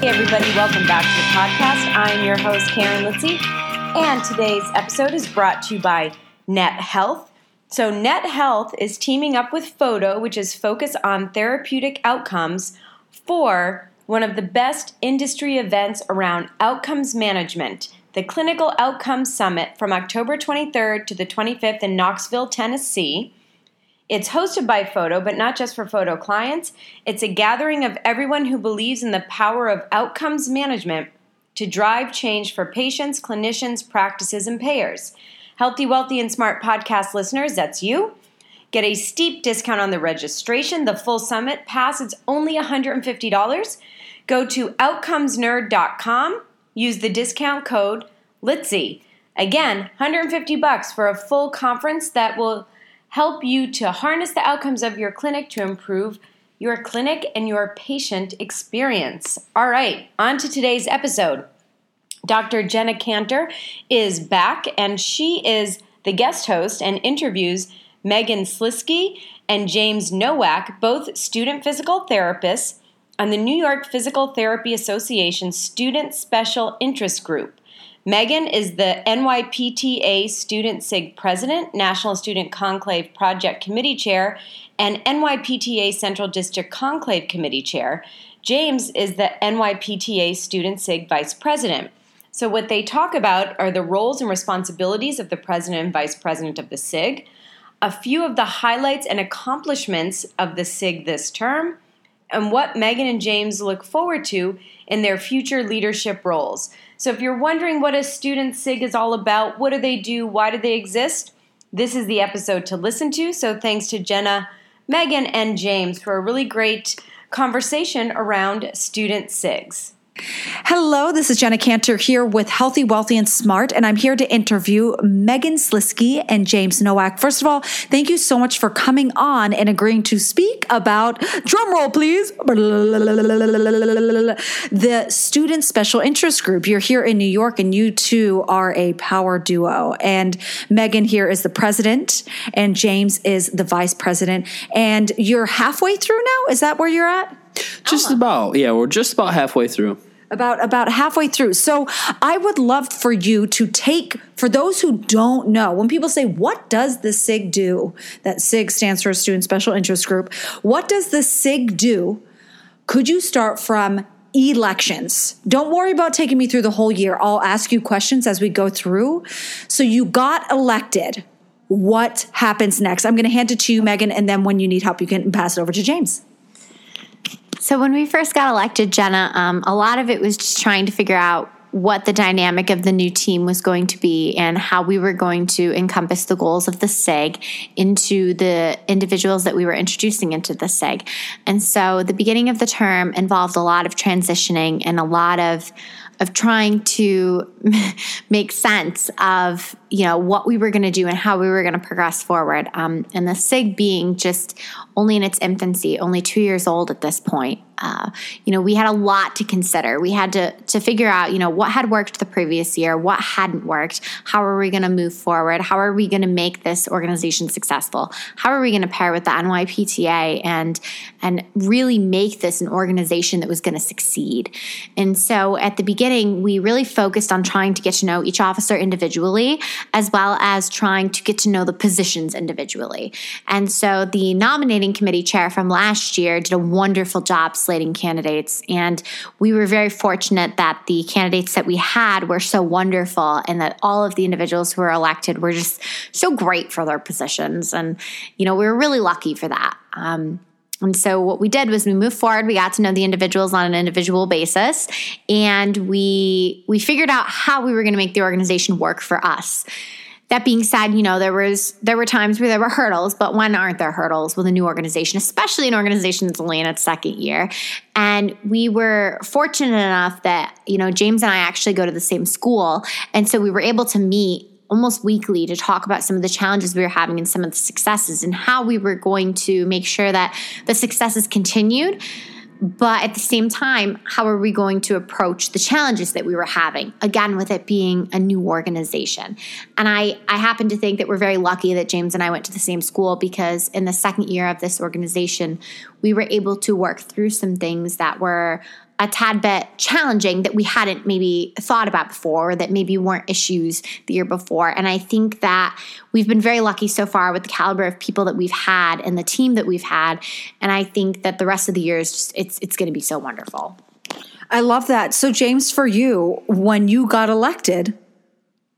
Hey, everybody, welcome back to the podcast. I'm your host, Karen Litzy, and today's episode is brought to you by Net Health. So, Net Health is teaming up with FOTO, which is focused on therapeutic outcomes, for one of the best industry events around outcomes management, the Clinical Outcomes Summit from October 23rd to the 25th in Knoxville, Tennessee. It's hosted by FOTO, but not just for FOTO clients. It's a gathering of everyone who believes in the power of outcomes management to drive change for patients, clinicians, practices, and payers. Healthy, Wealthy, and Smart podcast listeners, that's you. Get a steep discount on the registration. The full summit pass is only $150. Go to outcomesnerd.com, use the discount code LITZY. Again, 150 bucks for a full conference that will help you to harness the outcomes of your clinic to improve your clinic and your patient experience. All right, on to today's episode. Dr. Jenna Kantor is back and she is the guest host and interviews Megan Sliski and James Nowak, both student physical therapists on the New York Physical Therapy Association Student Special Interest Group. Megan is the NYPTA Student SIG President, National Student Conclave Project Committee Chair, and NYPTA Central District Conclave Committee Chair. James is the NYPTA Student SIG Vice President. So, what they talk about are the roles and responsibilities of the President and Vice President of the SIG, a few of the highlights and accomplishments of the SIG this term, and what Megan and James look forward to in their future leadership roles. So if you're wondering what a student SIG is all about, what do they do, why do they exist, this is the episode to listen to. So thanks to Jenna, Megan, and James for a really great conversation around student SIGs. Hello, this is Jenna Kantor here with Healthy, Wealthy, and Smart, and I'm here to interview Megan Sliski and James Nowak. First of all, thank you so much for coming on and agreeing to speak about, drumroll please, the Student Special Interest Group. You're here in New York, and you two are a power duo. And Megan here is the president, and James is the vice president. And you're halfway through now? Is that where you're at? Just about. Yeah, we're just about halfway through about about halfway through. So I would love for you to take for those who don't know, when people say what does the SIG do? That SIG stands for Student Special Interest Group. What does the SIG do? Could you start from elections? Don't worry about taking me through the whole year. I'll ask you questions as we go through. So you got elected. What happens next? I'm going to hand it to you, Megan, and then when you need help, you can pass it over to James. So when we first got elected, Jenna, um, a lot of it was just trying to figure out what the dynamic of the new team was going to be and how we were going to encompass the goals of the SIG into the individuals that we were introducing into the SIG. And so the beginning of the term involved a lot of transitioning and a lot of of trying to make sense of you know what we were going to do and how we were going to progress forward um, and the sig being just only in its infancy only two years old at this point uh, you know we had a lot to consider. We had to to figure out you know what had worked the previous year what hadn't worked. How are we going to move forward? How are we going to make this organization successful? How are we going to pair with the nypta and and really make this an organization that was going to succeed? And so at the beginning we really focused on trying to get to know each officer individually as well as trying to get to know the positions individually. And so the nominating committee chair from last year did a wonderful job candidates. And we were very fortunate that the candidates that we had were so wonderful and that all of the individuals who were elected were just so great for their positions. And, you know, we were really lucky for that. Um, and so what we did was we moved forward. We got to know the individuals on an individual basis, and we we figured out how we were going to make the organization work for us. That being said, you know, there was there were times where there were hurdles, but when aren't there hurdles with a new organization, especially an organization that's only in its second year? And we were fortunate enough that, you know, James and I actually go to the same school. And so we were able to meet almost weekly to talk about some of the challenges we were having and some of the successes and how we were going to make sure that the successes continued but at the same time, how are we going to approach the challenges that we were having? Again, with it being a new organization. And I, I happen to think that we're very lucky that James and I went to the same school because in the second year of this organization, we were able to work through some things that were a tad bit challenging that we hadn't maybe thought about before, or that maybe weren't issues the year before. And I think that we've been very lucky so far with the caliber of people that we've had and the team that we've had. And I think that the rest of the year is just it's it's going to be so wonderful. I love that. So James, for you, when you got elected,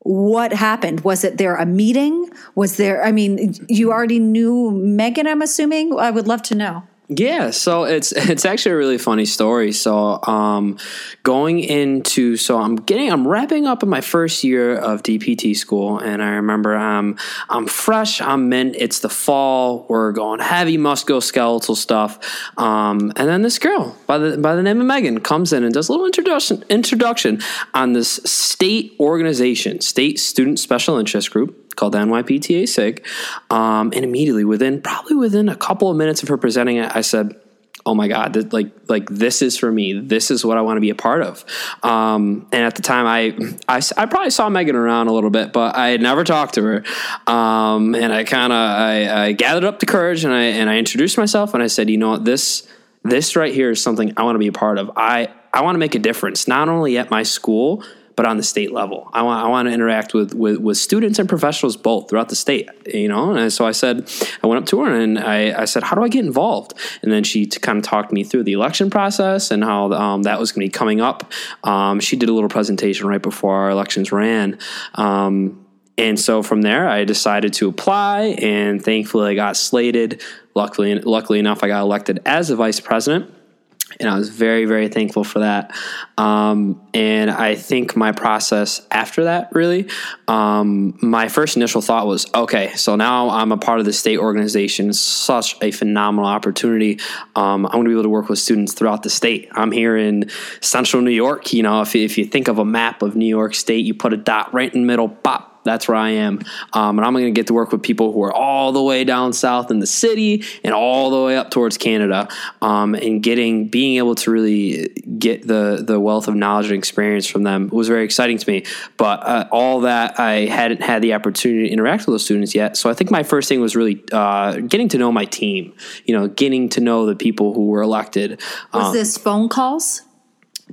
what happened? Was it there a meeting? Was there? I mean, you already knew Megan. I'm assuming. I would love to know. Yeah, so it's it's actually a really funny story. So um, going into so I'm getting I'm wrapping up in my first year of DPT school, and I remember I'm I'm fresh, I'm mint. It's the fall. We're going heavy musculoskeletal stuff, um, and then this girl by the by the name of Megan comes in and does a little introduction introduction on this state organization, state student special interest group called the NYPTA SIG. Um, and immediately within, probably within a couple of minutes of her presenting it, I said, oh my god th- like like this is for me. This is what i want to be a part of. Um, and at the time I, I, I probably saw megan around a little bit but i had never talked to her. Um, and i kind of I, I, gathered up the courage and i and i introduced myself and i said you know what? This this right here is something i want to be a part of. I i want to make a difference not only at my school but on the state level. I want I want to interact with, with, with students and professionals both throughout the state. You know, and so I said I went up to her and I, I said, how do I get involved? And then she kind of talked me through the election process and how um, that was going to be coming up. Um, she did a little presentation right before our elections ran. Um, and so from there, I decided to apply, and thankfully, I got slated. Luckily, luckily enough, I got elected as a vice president and I was very, very thankful for that. Um, and I think my process after that, really, um, my first initial thought was, okay, so now I'm a part of the state organization. such a phenomenal opportunity. Um, I'm going to be able to work with students throughout the state. I'm here in central New York. You know, if, if you think of a map of New York State, you put a dot right in the middle, pop, that's where I am. Um, and I'm going to get to work with people who are all the way down south in the city and all the way up towards Canada. Um, and getting, being able to really get the, the wealth of knowledge and experience from them was very exciting to me. But uh, all that, I hadn't had the opportunity to interact with those students yet. So I think my first thing was really uh, getting to know my team, you know, getting to know the people who were elected. Was um, this phone calls?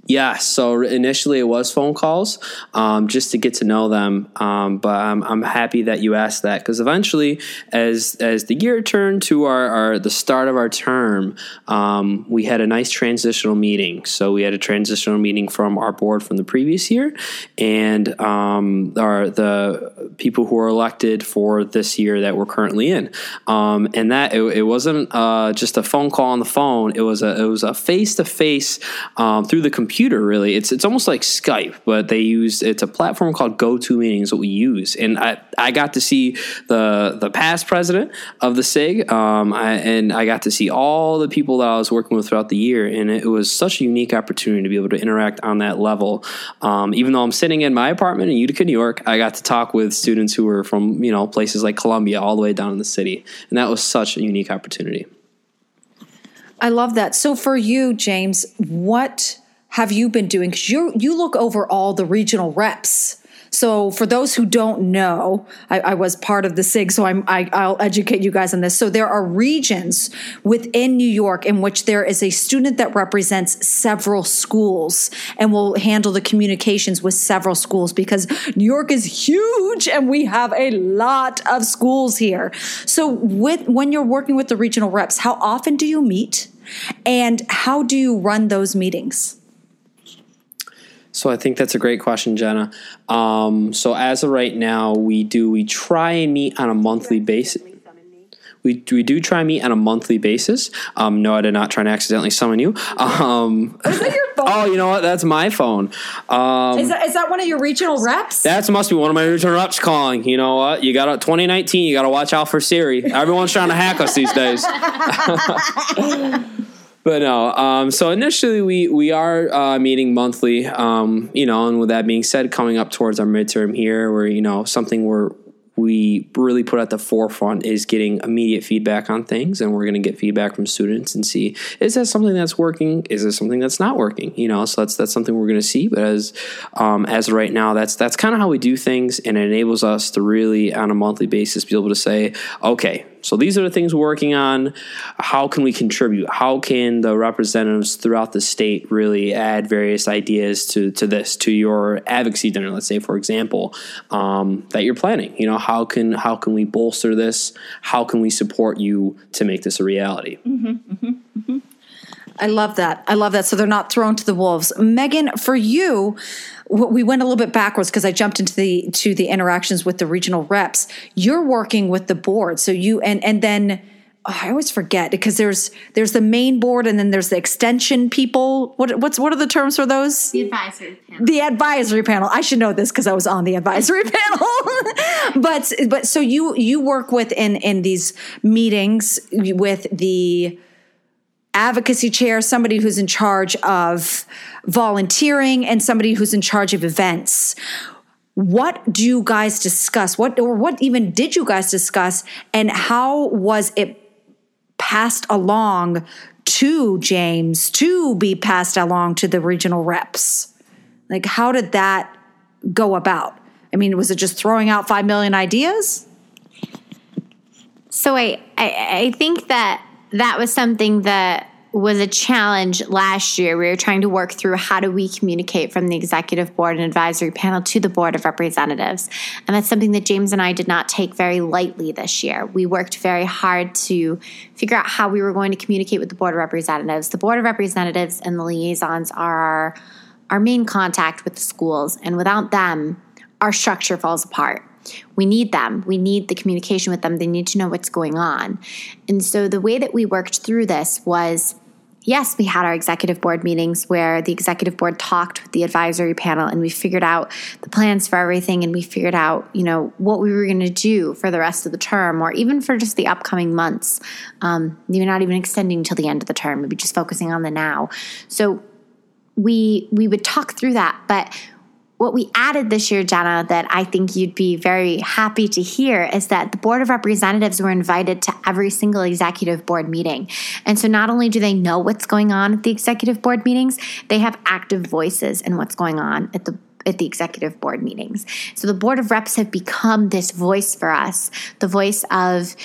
Yeah, so initially it was phone calls um, just to get to know them. Um, but I'm, I'm happy that you asked that because eventually, as as the year turned to our, our the start of our term, um, we had a nice transitional meeting. So we had a transitional meeting from our board from the previous year, and um, our the people who are elected for this year that we're currently in. Um, and that it, it wasn't uh, just a phone call on the phone. It was a it was a face to face through the computer really it's it's almost like skype but they use it's a platform called GoToMeetings that we use and i i got to see the the past president of the sig um, I, and i got to see all the people that i was working with throughout the year and it was such a unique opportunity to be able to interact on that level um, even though i'm sitting in my apartment in utica new york i got to talk with students who were from you know places like columbia all the way down in the city and that was such a unique opportunity I love that. So for you, James, what have you been doing? Because you you look over all the regional reps. So for those who don't know, I, I was part of the SIG, so I'm, I, I'll educate you guys on this. So there are regions within New York in which there is a student that represents several schools and will handle the communications with several schools because New York is huge and we have a lot of schools here. So with when you're working with the regional reps, how often do you meet? And how do you run those meetings? So I think that's a great question, Jenna. Um, so as of right now, we do we try and meet on a monthly basis. we, we do try and meet on a monthly basis. Um, no, I did not try to accidentally summon you. Um, Is that your phone? oh, you know what? That's my phone. Um, is, that, is that one of your regional reps? that must be one of my regional reps calling. You know what? You got to 2019. You got to watch out for Siri. Everyone's trying to hack us these days. but no. Um, so initially, we we are uh, meeting monthly. Um, you know, and with that being said, coming up towards our midterm here, where you know something we're we really put at the forefront is getting immediate feedback on things and we're going to get feedback from students and see is that something that's working is this something that's not working you know so that's that's something we're going to see but as um, as right now that's that's kind of how we do things and it enables us to really on a monthly basis be able to say okay so these are the things we're working on. How can we contribute? How can the representatives throughout the state really add various ideas to, to this, to your advocacy dinner, let's say, for example, um, that you're planning? You know, how can how can we bolster this? How can we support you to make this a reality? Mm-hmm, mm-hmm, mm-hmm. I love that. I love that. So they're not thrown to the wolves. Megan, for you, we went a little bit backwards because I jumped into the to the interactions with the regional reps. You're working with the board, so you and and then oh, I always forget because there's there's the main board and then there's the extension people. What what's what are the terms for those? The advisory panel. the advisory panel. I should know this because I was on the advisory panel. but but so you you work with in in these meetings with the advocacy chair, somebody who's in charge of volunteering, and somebody who's in charge of events. What do you guys discuss? What or what even did you guys discuss? And how was it passed along to James to be passed along to the regional reps? Like, how did that go about? I mean, was it just throwing out 5 million ideas? So I, I I think that that was something that was a challenge last year. We were trying to work through how do we communicate from the executive board and advisory panel to the board of representatives. And that's something that James and I did not take very lightly this year. We worked very hard to figure out how we were going to communicate with the board of representatives. The board of representatives and the liaisons are our, our main contact with the schools, and without them, our structure falls apart we need them. We need the communication with them. They need to know what's going on. And so the way that we worked through this was yes, we had our executive board meetings where the executive board talked with the advisory panel and we figured out the plans for everything and we figured out, you know, what we were going to do for the rest of the term or even for just the upcoming months. Um, maybe not even extending till the end of the term, maybe just focusing on the now. So we we would talk through that, but what we added this year, Jenna, that I think you'd be very happy to hear is that the Board of Representatives were invited to every single executive board meeting. And so not only do they know what's going on at the executive board meetings, they have active voices in what's going on at the at the executive board meetings. So the board of reps have become this voice for us, the voice of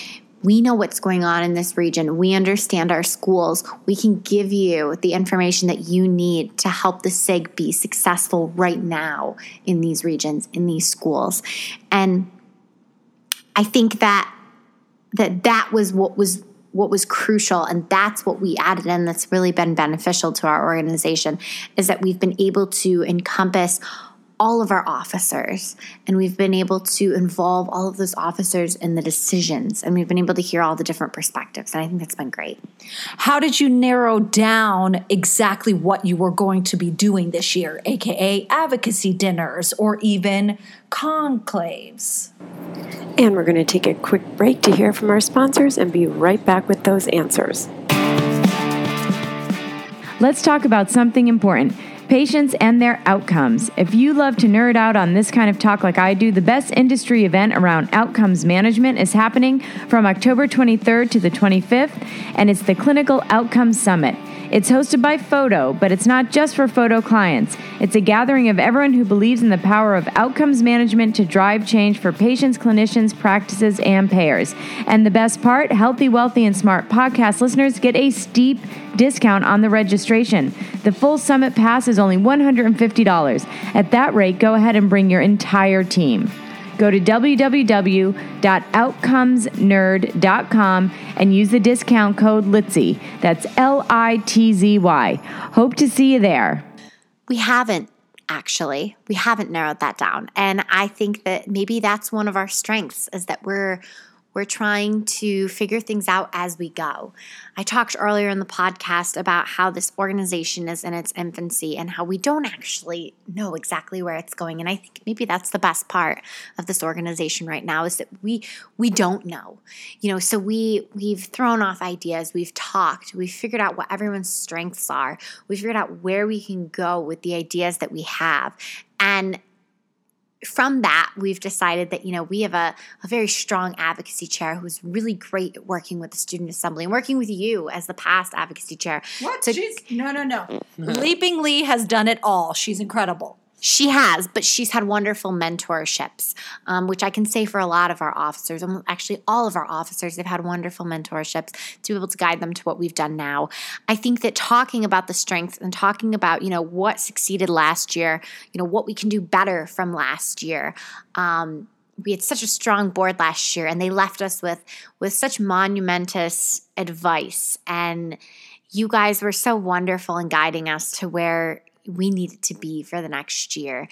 we know what's going on in this region. We understand our schools. We can give you the information that you need to help the SIG be successful right now in these regions, in these schools. And I think that that that was what was what was crucial and that's what we added in that's really been beneficial to our organization is that we've been able to encompass all of our officers and we've been able to involve all of those officers in the decisions and we've been able to hear all the different perspectives and i think that's been great How did you narrow down exactly what you were going to be doing this year, aka advocacy dinners or even conclaves? And we're going to take a quick break to hear from our sponsors and be right back with those answers. Let's talk about something important patients and their outcomes. If you love to nerd out on this kind of talk like I do, the best industry event around outcomes management is happening from October 23rd to the 25th, and it's the Clinical Outcomes Summit. It's hosted by FOTO, but it's not just for FOTO clients. It's a gathering of everyone who believes in the power of outcomes management to drive change for patients, clinicians, practices, and payers. And the best part Healthy, Wealthy, and Smart podcast listeners get a steep discount on the registration. The full summit pass is only $150. At that rate, go ahead and bring your entire team. Go to www.outcomesnerd.com and use the discount code LITZY. That's L I T Z Y. Hope to see you there. we haven't actually we haven't narrowed that down and i think that maybe that's one of our strengths is that we're We're trying to figure things out as we go. I talked earlier in the podcast about how this organization is in its infancy and how we don't actually know exactly where it's going. And I think maybe that's the best part of this organization right now is that we we don't know. You know, so we we've thrown off ideas, we've talked, we've figured out what everyone's strengths are, we figured out where we can go with the ideas that we have. And from that, we've decided that, you know, we have a, a very strong advocacy chair who's really great at working with the student assembly and working with you as the past advocacy chair. What? to- She's no, no, no. Mm-hmm. Lee Ping Lee has done it all. She's incredible. She has, but she's had wonderful mentorships, um, which I can say for a lot of our officers. Actually, all of our officers, they've had wonderful mentorships to be able to guide them to what we've done now. I think that talking about the strengths and talking about, you know, what succeeded last year, you know, what we can do better from last year. Um, we had such a strong board last year, and they left us with with such monumentous advice and you guys were so wonderful in guiding us to where we needed to be for the next year.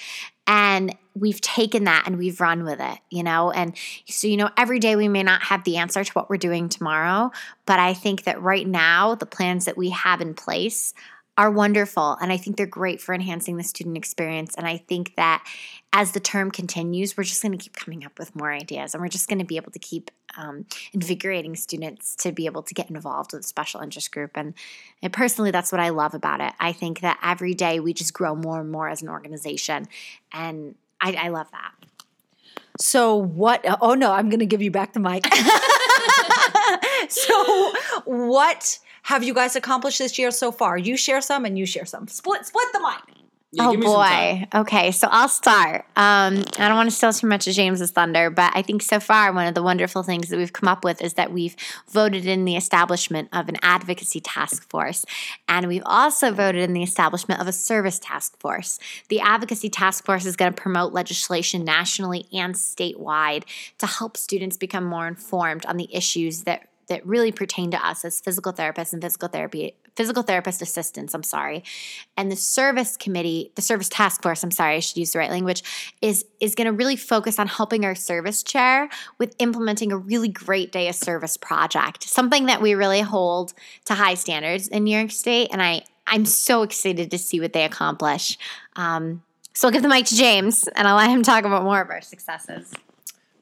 And we've taken that and we've run with it, you know? And so, you know, every day we may not have the answer to what we're doing tomorrow, but I think that right now, the plans that we have in place are wonderful. And I think they're great for enhancing the student experience. And I think that as the term continues, we're just going to keep coming up with more ideas and we're just going to be able to keep um, invigorating students to be able to get involved with special interest group. And, and personally, that's what I love about it. I think that every day we just grow more and more as an organization. And I, I love that. So what? Oh no, I'm going to give you back the mic. so what have you guys accomplished this year so far? You share some, and you share some. Split, split the mic. Yeah, oh give me some time. boy. Okay, so I'll start. Um, I don't want to steal too much of James's thunder, but I think so far one of the wonderful things that we've come up with is that we've voted in the establishment of an advocacy task force, and we've also voted in the establishment of a service task force. The advocacy task force is going to promote legislation nationally and statewide to help students become more informed on the issues that that really pertain to us as physical therapists and physical therapy physical therapist assistants i'm sorry. And the service committee the service task force i'm sorry i should use the right language is is going to really focus on helping our service chair with implementing a really great day of service project something that we really hold to high standards in new york state and i i'm so excited to see what they accomplish. Um, so i'll give the mic to james and i'll let him talk about more of our successes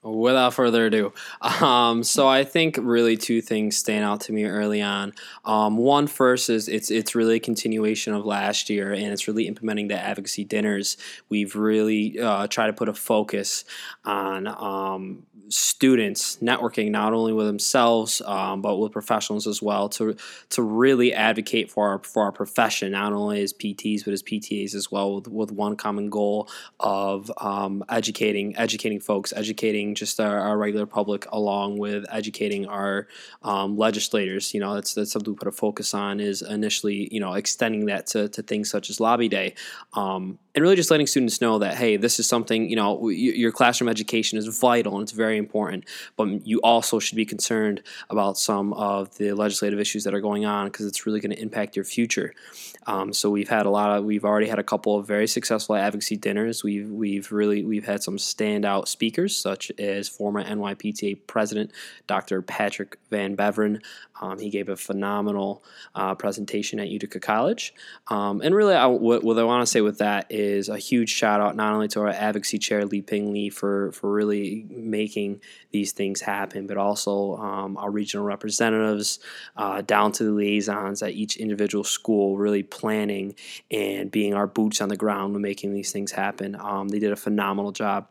Without further ado, um, so I think really two things stand out to me early on. Um, one first is it's it's really a continuation of last year, and it's really implementing the advocacy dinners. We've really uh, tried to put a focus on um, students networking not only with themselves um, but with professionals as well to to really advocate for our for our profession not only as PTs but as PTAs as well with, with one common goal of um, educating educating folks educating just our, our, regular public along with educating our um, legislators you know that's that's something we put a focus on is initially you know extending that to, to things such as lobby day um, and really just letting students know that hey this is something you know your classroom education is vital and it's very important but you also should be concerned about some of the legislative issues that are going on because it's really going to impact your future. Um, so we've had a lot of we've already had a couple of very successful advocacy dinners. We've we've really we've had some standout speakers such as former nypta president dr patrick van beveren um, he gave a phenomenal uh, presentation at utica college um, and really I, what, what i want to say with that is a huge shout out not only to our advocacy chair Lee Ping Lee for for really making these things happen, but also um, our regional representatives uh, down to the liaisons at each individual school, really planning and being our boots on the ground when making these things happen. Um, they did a phenomenal job.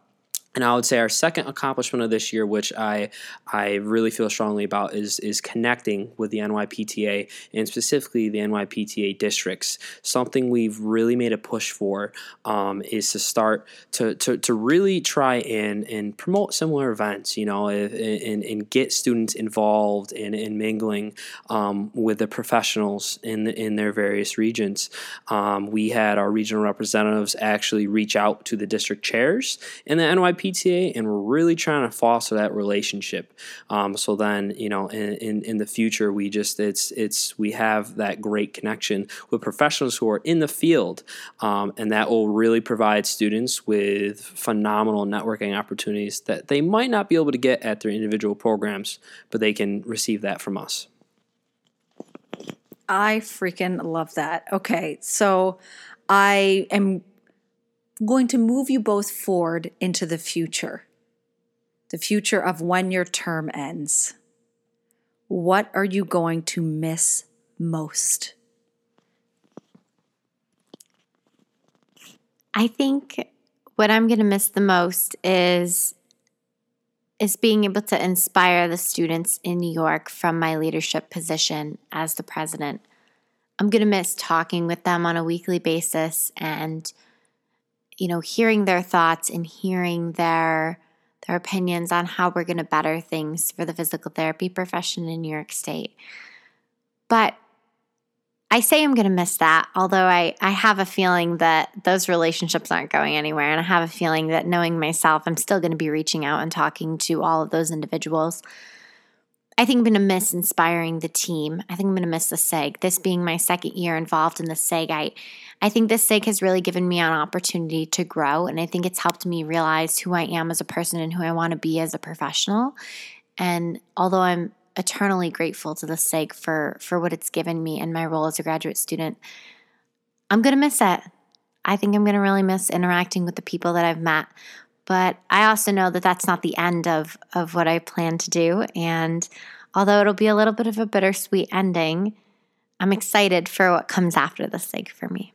And I would say our second accomplishment of this year, which I I really feel strongly about, is is connecting with the NYPTA and specifically the NYPTA districts. Something we've really made a push for um, is to start to, to, to really try and, and promote similar events, you know, and, and get students involved in, in mingling um, with the professionals in the, in their various regions. Um, we had our regional representatives actually reach out to the district chairs in the NYPTA PTA, and we're really trying to foster that relationship. Um, so then, you know, in, in, in the future, we just it's it's we have that great connection with professionals who are in the field, um, and that will really provide students with phenomenal networking opportunities that they might not be able to get at their individual programs, but they can receive that from us. I freaking love that. Okay, so I am going to move you both forward into the future, the future of when your term ends. What are you going to miss most? I think what I'm going to miss the most is is being able to inspire the students in New York from my leadership position as the president. I'm going to miss talking with them on a weekly basis and you know hearing their thoughts and hearing their their opinions on how we're going to better things for the physical therapy profession in New York State. But I say I'm going to miss that, although I, I have a feeling that those relationships aren't going anywhere. And I have a feeling that knowing myself, I'm still going to be reaching out and talking to all of those individuals. I think I'm going to miss inspiring the team. I think I'm going to miss the SIG. This being my second year involved in the SIG, I, I think the SIG has really given me an opportunity to grow. And I think it's helped me realize who I am as a person and who I want to be as a professional. And although I'm eternally grateful to the SIG for for what it's given me and my role as a graduate student. I'm going to miss it. I think I'm going to really miss interacting with the people that I've met. But I also know that that's not the end of of what I plan to do and although it'll be a little bit of a bittersweet ending, I'm excited for what comes after the SIG for me.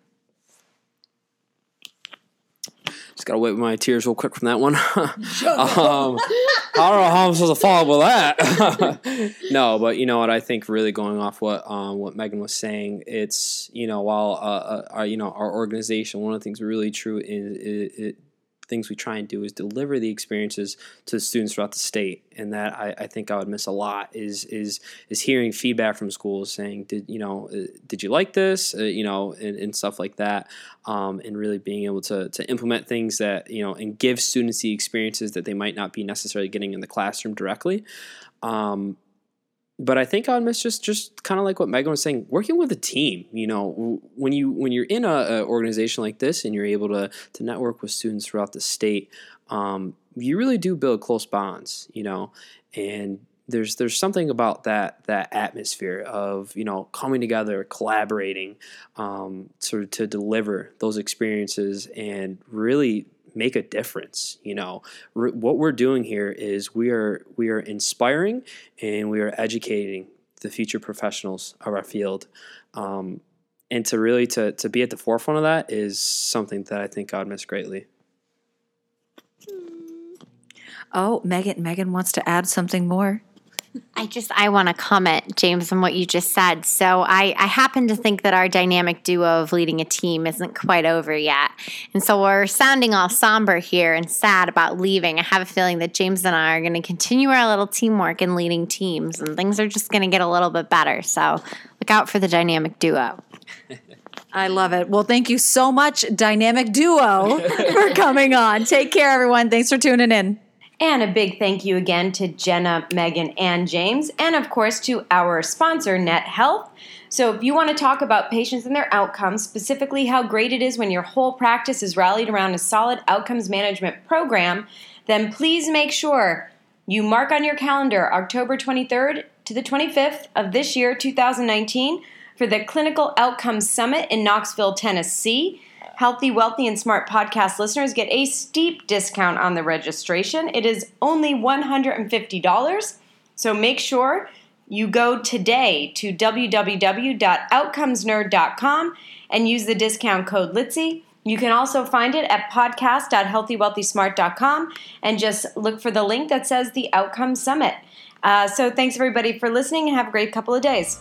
Just gotta wipe my tears real quick from that one. um, I don't know how I'm supposed to follow up with that. no, but you know what? I think really going off what um, what Megan was saying, it's you know while uh, uh, our, you know our organization, one of the things really true is it, it things we try and do is deliver the experiences to the students throughout the state. And that I, I, think I would miss a lot is is is hearing feedback from schools saying did you know uh, did you like this? Uh, you know and, and, stuff like that. Um, and really being able to to implement things that you know and give students the experiences that they might not be necessarily getting in the classroom directly. Um, but I think I would miss just just kind of like what Megan was saying, working with a team. You know, when you when you're in a, a organization like this and you're able to to network with students throughout the state, um, you really do build close bonds. You know, and there's there's something about that that atmosphere of you know coming together, collaborating, um, sort of to deliver those experiences and really make a difference. You know, what we're doing here is we are we are inspiring and we are educating the future professionals of our field. Um, and to really to, to be at the forefront of that is something that I think God miss greatly. Oh, Megan, Megan wants to add something more. I just I want to comment, James, on what you just said. So I, I happen to think that our dynamic duo of leading a team isn't quite over yet. And so we're sounding all somber here and sad about leaving. I have a feeling that James and I are going to continue our little teamwork in leading teams and things are just going to get a little bit better. So look out for the dynamic duo. I love it. Well, thank you so much, Dynamic Duo, for coming on. Take care, everyone. Thanks for tuning in. And a big thank you again to Jenna, Megan, and James, and of course to our sponsor, Net Health. So, if you want to talk about patients and their outcomes, specifically how great it is when your whole practice is rallied around a solid outcomes management program, then please make sure you mark on your calendar October 23rd to the 25th of this year, 2019, for the Clinical Outcomes Summit in Knoxville, Tennessee. Healthy, Wealthy, and Smart podcast listeners get a steep discount on the registration. It is only $150. So make sure you go today to www.outcomesnerd.com and use the discount code LITZY. You can also find it at podcast.healthywealthysmart.com and just look for the link that says the Outcome Summit. Uh, so thanks everybody for listening and have a great couple of days.